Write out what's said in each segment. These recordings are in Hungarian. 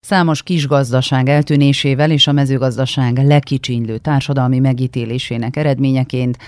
Számos kisgazdaság eltűnésével és a mezőgazdaság lekicsinylő társadalmi megítélésének eredményeként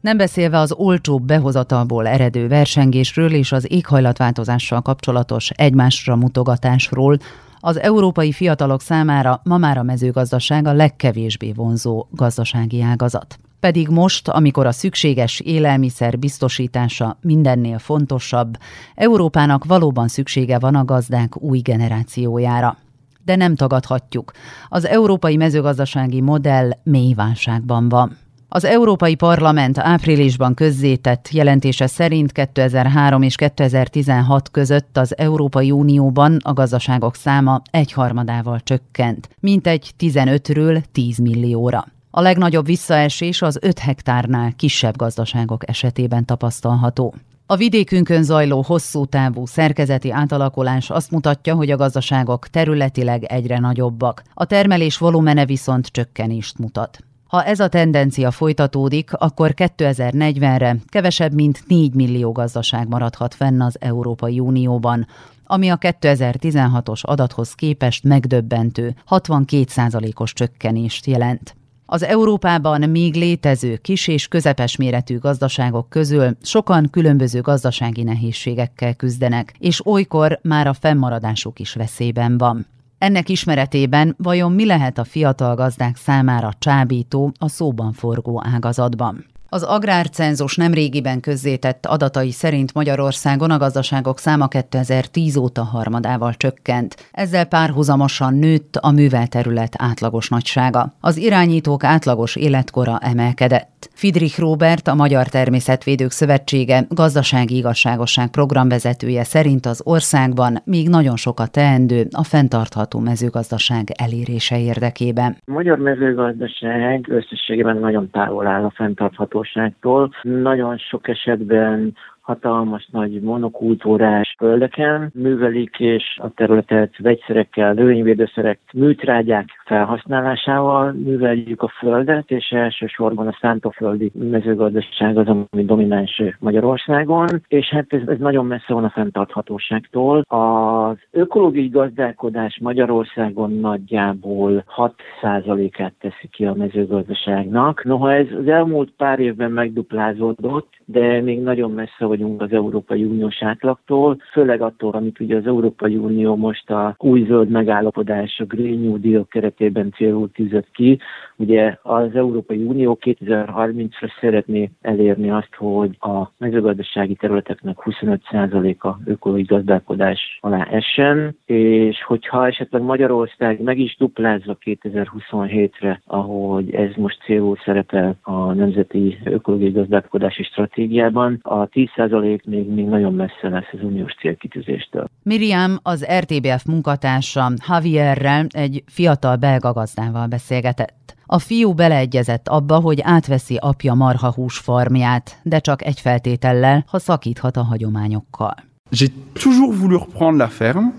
nem beszélve az olcsóbb behozatalból eredő versengésről és az éghajlatváltozással kapcsolatos egymásra mutogatásról, az európai fiatalok számára ma már a mezőgazdaság a legkevésbé vonzó gazdasági ágazat. Pedig most, amikor a szükséges élelmiszer biztosítása mindennél fontosabb, Európának valóban szüksége van a gazdák új generációjára de nem tagadhatjuk. Az európai mezőgazdasági modell mély válságban van. Az Európai Parlament áprilisban közzétett jelentése szerint 2003 és 2016 között az Európai Unióban a gazdaságok száma egyharmadával csökkent, mintegy 15-ről 10 millióra. A legnagyobb visszaesés az 5 hektárnál kisebb gazdaságok esetében tapasztalható. A vidékünkön zajló hosszú távú szerkezeti átalakulás azt mutatja, hogy a gazdaságok területileg egyre nagyobbak, a termelés volumene viszont csökkenést mutat. Ha ez a tendencia folytatódik, akkor 2040-re kevesebb mint 4 millió gazdaság maradhat fenn az Európai Unióban, ami a 2016-os adathoz képest megdöbbentő 62%-os csökkenést jelent. Az Európában még létező kis és közepes méretű gazdaságok közül sokan különböző gazdasági nehézségekkel küzdenek, és olykor már a fennmaradásuk is veszélyben van. Ennek ismeretében vajon mi lehet a fiatal gazdák számára csábító a szóban forgó ágazatban? Az agrárcenzus nemrégiben közzétett adatai szerint Magyarországon a gazdaságok száma 2010 óta harmadával csökkent. Ezzel párhuzamosan nőtt a művelterület átlagos nagysága. Az irányítók átlagos életkora emelkedett. Fidrich Robert, a Magyar Természetvédők Szövetsége gazdasági igazságosság programvezetője szerint az országban még nagyon sokat teendő a fenntartható mezőgazdaság elérése érdekében. A magyar mezőgazdaság összességében nagyon távol áll a fenntartható lakosságtól. Nagyon sok esetben hatalmas nagy monokultúrás földeken művelik, és a területet vegyszerekkel, növényvédőszerek, műtrágyák felhasználásával műveljük a földet, és elsősorban a szántóföldi mezőgazdaság az, ami domináns Magyarországon, és hát ez, ez nagyon messze van a fenntarthatóságtól. Az ökológiai gazdálkodás Magyarországon nagyjából 6%-át teszi ki a mezőgazdaságnak. Noha ez az elmúlt pár évben megduplázódott, de még nagyon messze vagyunk az Európai Uniós átlagtól, főleg attól, amit ugye az Európai Unió most a új zöld megállapodás, a Green New Deal keretében célul tűzött ki. Ugye az Európai Unió 2030-ra szeretné elérni azt, hogy a mezőgazdasági területeknek 25%-a ökológiai gazdálkodás alá essen, és hogyha esetleg Magyarország meg is duplázza 2027-re, ahogy ez most célul szerepel a Nemzeti Ökológiai Gazdálkodási Stratégiában, a 10% még, még nagyon messze lesz az uniós célkitűzéstől. Miriam az RTBF munkatársa Javierrel egy fiatal belga gazdával beszélgetett. A fiú beleegyezett abba, hogy átveszi apja marhahús farmját, de csak egy feltétellel, ha szakíthat a hagyományokkal. J'ai toujours voulu reprendre la ferme,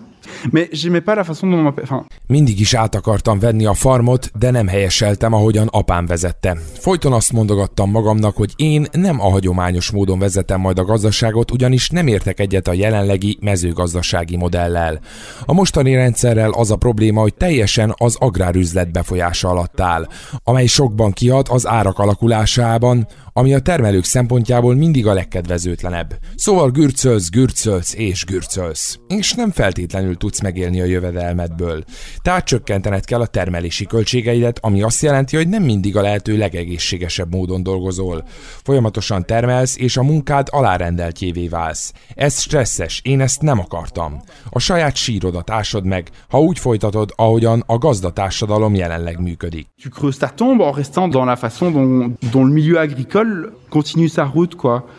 Mindig is át akartam venni a farmot, de nem helyeseltem, ahogyan apám vezette. Folyton azt mondogattam magamnak, hogy én nem a hagyományos módon vezetem majd a gazdaságot, ugyanis nem értek egyet a jelenlegi mezőgazdasági modellel. A mostani rendszerrel az a probléma, hogy teljesen az agrárüzlet befolyása alatt áll, amely sokban kiad az árak alakulásában, ami a termelők szempontjából mindig a legkedvezőtlenebb. Szóval gürcölsz, gürcölsz és gürcölsz. És nem feltétlenül tudsz megélni a jövedelmedből. Tehát csökkentened kell a termelési költségeidet, ami azt jelenti, hogy nem mindig a lehető legegészségesebb módon dolgozol. Folyamatosan termelsz, és a munkád alárendeltjévé válsz. Ez stresszes, én ezt nem akartam. A saját sírodat ásod meg, ha úgy folytatod, ahogyan a gazdatársadalom jelenleg működik. Tu creuses ta tombe en restant dans la façon dont, dont le milieu agricole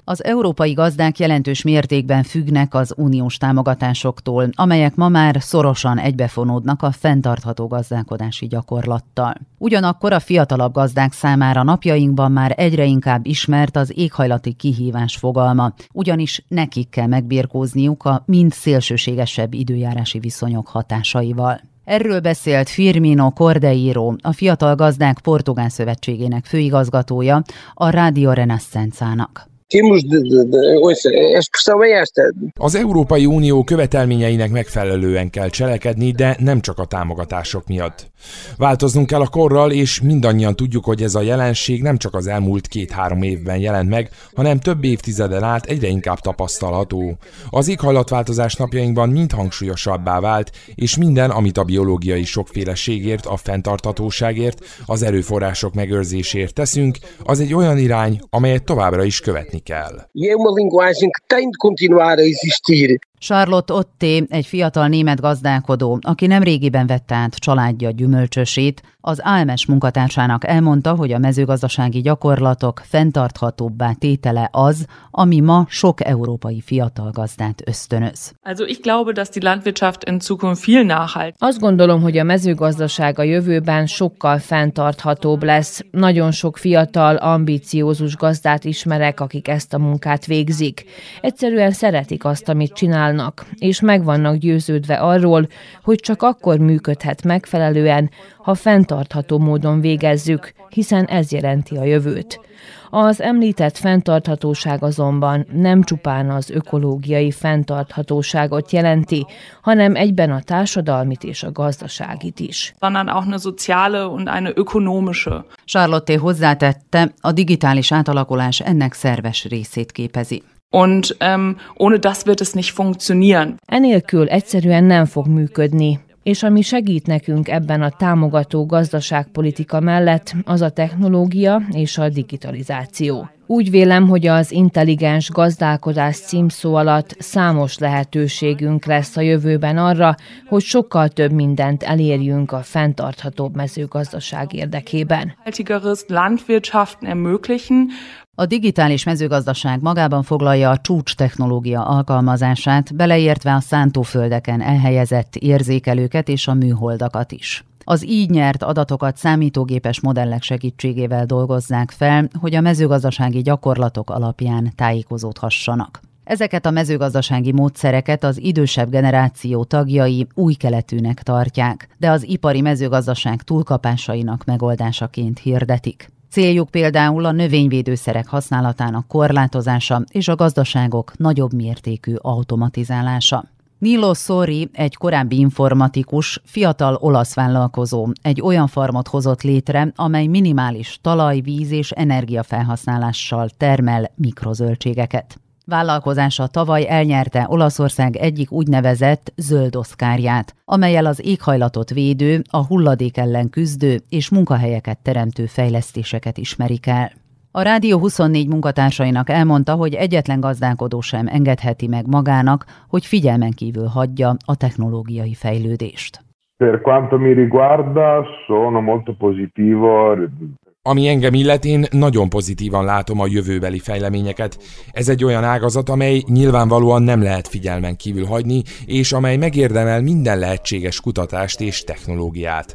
Az európai gazdák jelentős mértékben függnek az uniós támogatásoktól, amelyek ma már szorosan egybefonódnak a fenntartható gazdálkodási gyakorlattal. Ugyanakkor a fiatalabb gazdák számára napjainkban már egyre inkább ismert az éghajlati kihívás fogalma, ugyanis nekik kell megbírkózniuk a mind szélsőségesebb időjárási viszonyok hatásaival. Erről beszélt Firmino Cordeiro, a Fiatal Gazdák Portugál Szövetségének főigazgatója, a Rádio Renascenzának. Az Európai Unió követelményeinek megfelelően kell cselekedni, de nem csak a támogatások miatt. Változnunk kell a korral, és mindannyian tudjuk, hogy ez a jelenség nem csak az elmúlt két-három évben jelent meg, hanem több évtizeden át egyre inkább tapasztalható. Az éghajlatváltozás napjainkban mind hangsúlyosabbá vált, és minden, amit a biológiai sokféleségért, a fenntarthatóságért, az erőforrások megőrzésért teszünk, az egy olyan irány, amelyet továbbra is követni kell. E é uma linguagem que tem de continuar a existir. Charlotte Otté egy fiatal német gazdálkodó, aki nem régiben vette át családja gyümölcsösét, az AMS munkatársának elmondta, hogy a mezőgazdasági gyakorlatok fenntarthatóbbá tétele az, ami ma sok európai fiatal gazdát ösztönöz. Also ich glaube, dass die Landwirtschaft in Zukunft viel nachhalt. Azt gondolom, hogy a mezőgazdaság a jövőben sokkal fenntarthatóbb lesz. Nagyon sok fiatal, ambiciózus gazdát ismerek, akik ezt a munkát végzik. Egyszerűen szeretik azt, amit csinálnak, és meg vannak győződve arról, hogy csak akkor működhet megfelelően, ha fenntartható módon végezzük, hiszen ez jelenti a jövőt. Az említett fenntarthatóság azonban nem csupán az ökológiai fenntarthatóságot jelenti, hanem egyben a társadalmit és a gazdaságit is. Sondern auch eine soziale und eine ökonomische. Charlotte hozzátette, a digitális átalakulás ennek szerves részét képezi. Und ähm, ohne das wird es nicht funktionieren. Enélkül egyszerűen nem fog működni és ami segít nekünk ebben a támogató gazdaságpolitika mellett, az a technológia és a digitalizáció. Úgy vélem, hogy az intelligens gazdálkodás címszó alatt számos lehetőségünk lesz a jövőben arra, hogy sokkal több mindent elérjünk a fenntarthatóbb mezőgazdaság érdekében. A digitális mezőgazdaság magában foglalja a csúcs technológia alkalmazását, beleértve a szántóföldeken elhelyezett érzékelőket és a műholdakat is. Az így nyert adatokat számítógépes modellek segítségével dolgozzák fel, hogy a mezőgazdasági gyakorlatok alapján tájékozódhassanak. Ezeket a mezőgazdasági módszereket az idősebb generáció tagjai új keletűnek tartják, de az ipari mezőgazdaság túlkapásainak megoldásaként hirdetik. Céljuk például a növényvédőszerek használatának korlátozása és a gazdaságok nagyobb mértékű automatizálása. Nilo Sori, egy korábbi informatikus, fiatal olasz vállalkozó, egy olyan farmot hozott létre, amely minimális talaj, víz és energiafelhasználással termel mikrozöldségeket. Vállalkozása tavaly elnyerte Olaszország egyik úgynevezett zöld oszkárját, amelyel az éghajlatot védő, a hulladék ellen küzdő és munkahelyeket teremtő fejlesztéseket ismerik el. A Rádió 24 munkatársainak elmondta, hogy egyetlen gazdálkodó sem engedheti meg magának, hogy figyelmen kívül hagyja a technológiai fejlődést. Per quanto mi riguarda, sono molto positivo ami engem illet, én nagyon pozitívan látom a jövőbeli fejleményeket. Ez egy olyan ágazat, amely nyilvánvalóan nem lehet figyelmen kívül hagyni, és amely megérdemel minden lehetséges kutatást és technológiát.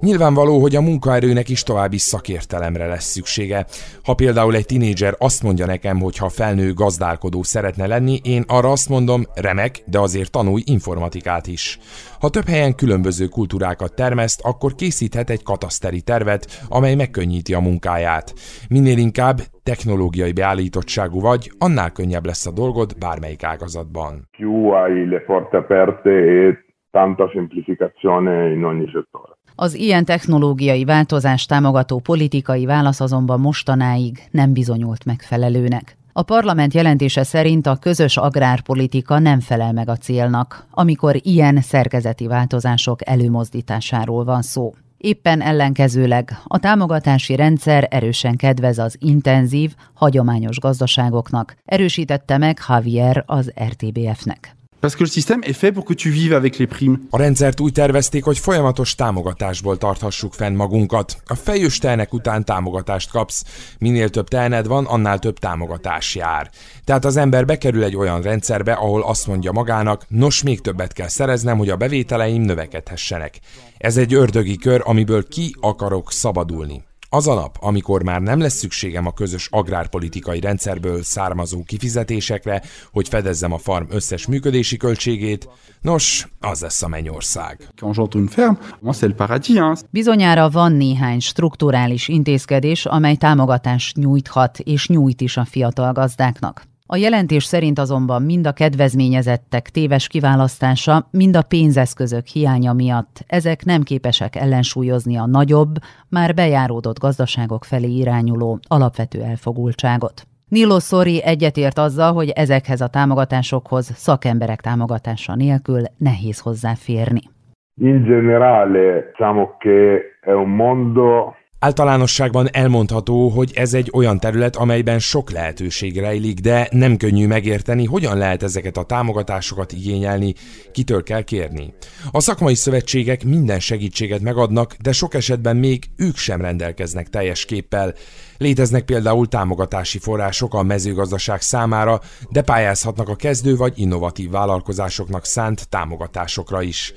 Nyilvánvaló, hogy a munkaerőnek is további szakértelemre lesz szüksége. Ha például egy tinédzser azt mondja nekem, hogy ha felnő gazdálkodó szeretne lenni, én arra azt mondom, remek, de azért tanulj informatikát is. Ha több helyen különböző kultúrákat termeszt, akkor készíthet egy kataszteri tervet, amely megkönnyíti a munkáját. Minél inkább technológiai beállítottságú vagy, annál könnyebb lesz a dolgod bármelyik ágazatban. Hai le porte aperte e tanta semplificazione in ogni settore. Az ilyen technológiai változás támogató politikai válasz azonban mostanáig nem bizonyult megfelelőnek. A parlament jelentése szerint a közös agrárpolitika nem felel meg a célnak, amikor ilyen szerkezeti változások előmozdításáról van szó. Éppen ellenkezőleg a támogatási rendszer erősen kedvez az intenzív, hagyományos gazdaságoknak, erősítette meg Javier az RTBF-nek. Parce que le système est fait pour que tu vives avec les primes. A rendszert úgy tervezték, hogy folyamatos támogatásból tarthassuk fenn magunkat. A fejős telnek után támogatást kapsz. Minél több telned van, annál több támogatás jár. Tehát az ember bekerül egy olyan rendszerbe, ahol azt mondja magának, nos, még többet kell szereznem, hogy a bevételeim növekedhessenek. Ez egy ördögi kör, amiből ki akarok szabadulni. Az a nap, amikor már nem lesz szükségem a közös agrárpolitikai rendszerből származó kifizetésekre, hogy fedezzem a farm összes működési költségét, nos, az lesz a mennyország. Bizonyára van néhány strukturális intézkedés, amely támogatást nyújthat és nyújt is a fiatal gazdáknak. A jelentés szerint azonban mind a kedvezményezettek téves kiválasztása, mind a pénzeszközök hiánya miatt ezek nem képesek ellensúlyozni a nagyobb, már bejáródott gazdaságok felé irányuló alapvető elfogultságot. Nilo Sori egyetért azzal, hogy ezekhez a támogatásokhoz szakemberek támogatása nélkül nehéz hozzáférni. In generale, diciamo che è un mondo Általánosságban elmondható, hogy ez egy olyan terület, amelyben sok lehetőség rejlik, de nem könnyű megérteni, hogyan lehet ezeket a támogatásokat igényelni, kitől kell kérni. A szakmai szövetségek minden segítséget megadnak, de sok esetben még ők sem rendelkeznek teljes képpel. Léteznek például támogatási források a mezőgazdaság számára, de pályázhatnak a kezdő vagy innovatív vállalkozásoknak szánt támogatásokra is.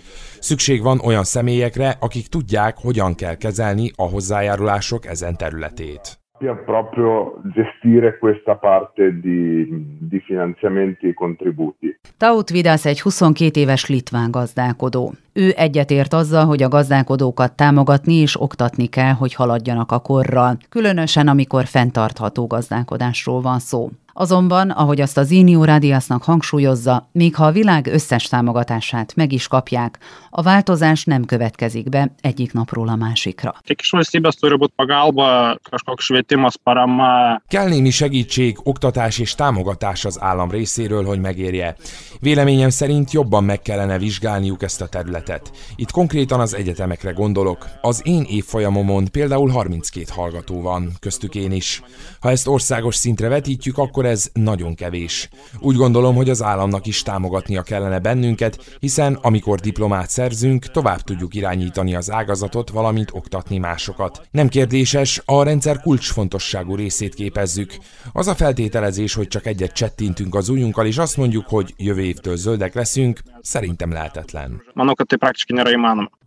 Szükség van olyan személyekre, akik tudják, hogyan kell kezelni a hozzájárulások ezen területét proprio gestire questa parte di, di finanziamenti e contributi. Taut Vidas egy 22 éves litván gazdálkodó. Ő egyetért azzal, hogy a gazdálkodókat támogatni és oktatni kell, hogy haladjanak a korral, különösen amikor fenntartható gazdálkodásról van szó. Azonban, ahogy azt az Zinio Radiasnak hangsúlyozza, még ha a világ összes támogatását meg is kapják, a változás nem következik be egyik napról a másikra. Kell némi segítség, oktatás és támogatás az állam részéről, hogy megérje. Véleményem szerint jobban meg kellene vizsgálniuk ezt a területet. Itt konkrétan az egyetemekre gondolok. Az én évfolyamomon például 32 hallgató van, köztük én is. Ha ezt országos szintre vetítjük, akkor ez nagyon kevés. Úgy gondolom, hogy az államnak is támogatnia kellene bennünket, hiszen amikor diplomát szerzünk, tovább tudjuk irányítani az ágazatot, valamint oktatni másokat. Nem kérdéses, a rendszer kulcsfontosságú részét képezzük. Az a feltételezés, hogy csak egyet csettintünk az ujjunkkal, és azt mondjuk, hogy jövő évtől zöldek leszünk, szerintem lehetetlen. A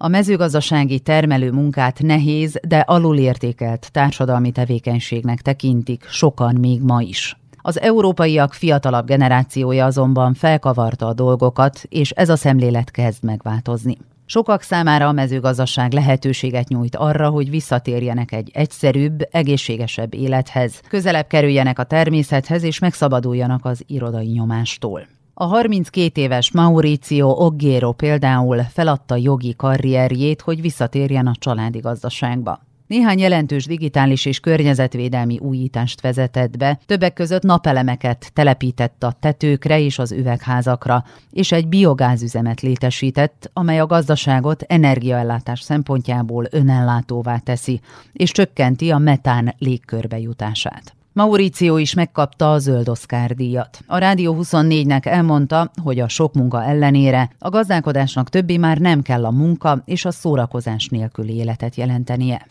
mezőgazdasági termelő munkát nehéz, de alulértékelt társadalmi tevékenységnek tekintik sokan még ma is. Az európaiak fiatalabb generációja azonban felkavarta a dolgokat, és ez a szemlélet kezd megváltozni. Sokak számára a mezőgazdaság lehetőséget nyújt arra, hogy visszatérjenek egy egyszerűbb, egészségesebb élethez, közelebb kerüljenek a természethez és megszabaduljanak az irodai nyomástól. A 32 éves Mauricio Oggero például feladta jogi karrierjét, hogy visszatérjen a családi gazdaságba. Néhány jelentős digitális és környezetvédelmi újítást vezetett be, többek között napelemeket telepített a tetőkre és az üvegházakra, és egy biogázüzemet létesített, amely a gazdaságot energiaellátás szempontjából önellátóvá teszi, és csökkenti a metán légkörbe jutását. Mauricio is megkapta a zöld Oscar díjat. A Rádió 24-nek elmondta, hogy a sok munka ellenére a gazdálkodásnak többi már nem kell a munka és a szórakozás nélküli életet jelentenie.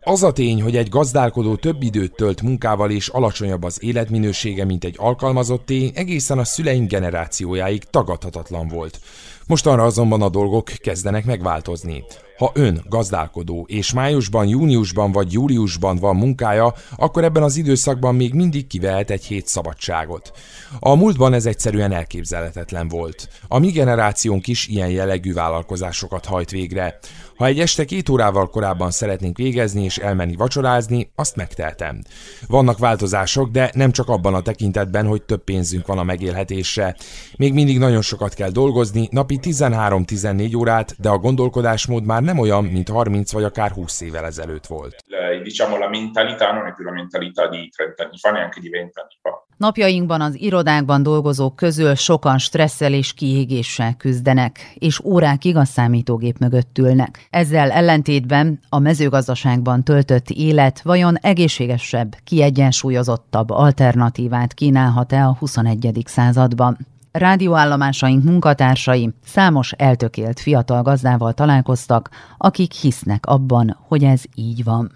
Az a tény, hogy egy gazdálkodó több időt tölt munkával és alacsonyabb az életminősége, mint egy alkalmazotté, egészen a szüleink generációjáig tagadhatatlan volt. Mostanra azonban a dolgok kezdenek megváltozni. Ha ön gazdálkodó, és májusban, júniusban vagy júliusban van munkája, akkor ebben az időszakban még mindig kivehet egy hét szabadságot. A múltban ez egyszerűen elképzelhetetlen volt. A mi generációnk is ilyen jellegű vállalkozásokat hajt végre. Ha egy este két órával korábban szeretnénk végezni és elmenni vacsorázni, azt megteltem. Vannak változások, de nem csak abban a tekintetben, hogy több pénzünk van a megélhetésre. Még mindig nagyon sokat kell dolgozni, napi 13-14 órát, de a gondolkodásmód már nem olyan, mint 30 vagy akár 20 évvel ezelőtt volt. Diciamo la mentalità non è più la mentalità di 30 anni fa, neanche di 20 anni fa. Napjainkban az irodákban dolgozók közül sokan stresszel és kiégéssel küzdenek, és órákig a számítógép mögött ülnek. Ezzel ellentétben a mezőgazdaságban töltött élet vajon egészségesebb, kiegyensúlyozottabb alternatívát kínálhat-e a 21. században? Rádióállomásaink munkatársai számos eltökélt fiatal gazdával találkoztak, akik hisznek abban, hogy ez így van.